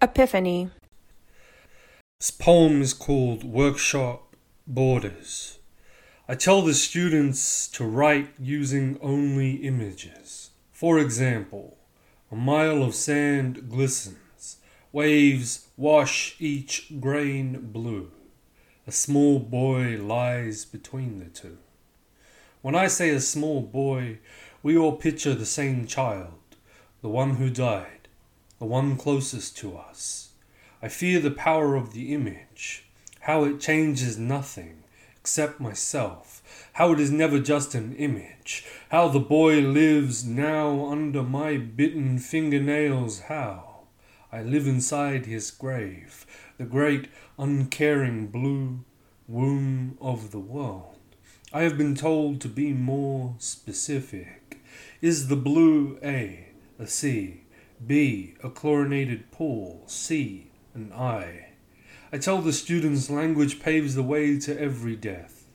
Epiphany. This poem is called Workshop Borders. I tell the students to write using only images. For example, a mile of sand glistens, waves wash each grain blue. A small boy lies between the two. When I say a small boy, we all picture the same child, the one who died the one closest to us. I fear the power of the image, how it changes nothing except myself, how it is never just an image, how the boy lives now under my bitten fingernails, how I live inside his grave, the great uncaring blue womb of the world. I have been told to be more specific. Is the blue A, a C, B. A chlorinated pool. C. An eye. I tell the students language paves the way to every death.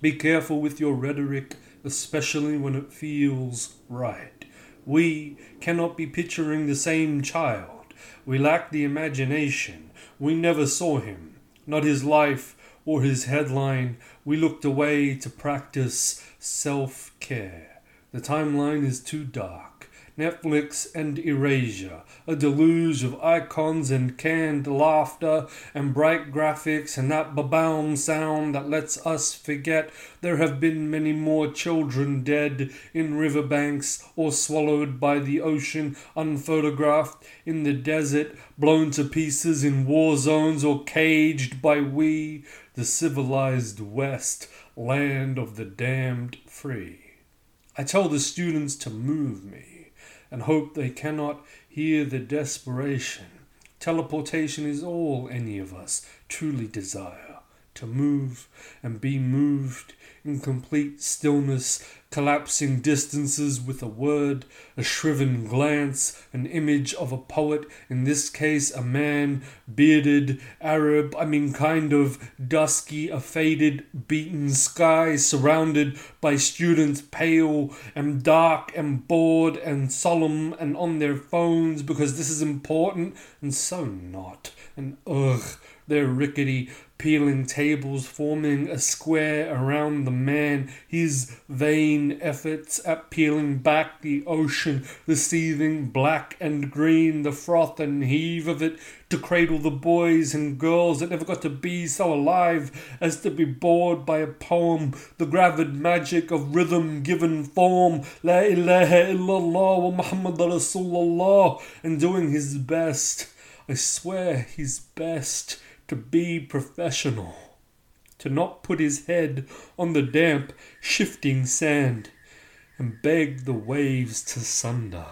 Be careful with your rhetoric, especially when it feels right. We cannot be picturing the same child. We lack the imagination. We never saw him, not his life or his headline. We looked away to practice self care. The timeline is too dark. Netflix and erasure, a deluge of icons and canned laughter and bright graphics and that baboom sound that lets us forget there have been many more children dead in riverbanks or swallowed by the ocean, unphotographed in the desert, blown to pieces in war zones or caged by we, the civilized West, land of the damned free. I tell the students to move me and hope they cannot hear the desperation. Teleportation is all any of us truly desire to move and be moved in complete stillness collapsing distances with a word, a shriven glance, an image of a poet, in this case a man, bearded, Arab, I mean kind of dusky, a faded, beaten sky, surrounded by students pale and dark and bored and solemn and on their phones because this is important and so not. And ugh, their rickety peeling tables forming a square around the man, his vain efforts at peeling back the ocean, the seething black and green, the froth and heave of it, to cradle the boys and girls that never got to be so alive as to be bored by a poem, the gravid magic of rhythm given form, La ilaha illallah wa Muhammad Rasulullah, and doing his best. I swear his best to be professional, to not put his head on the damp, shifting sand and beg the waves to sunder.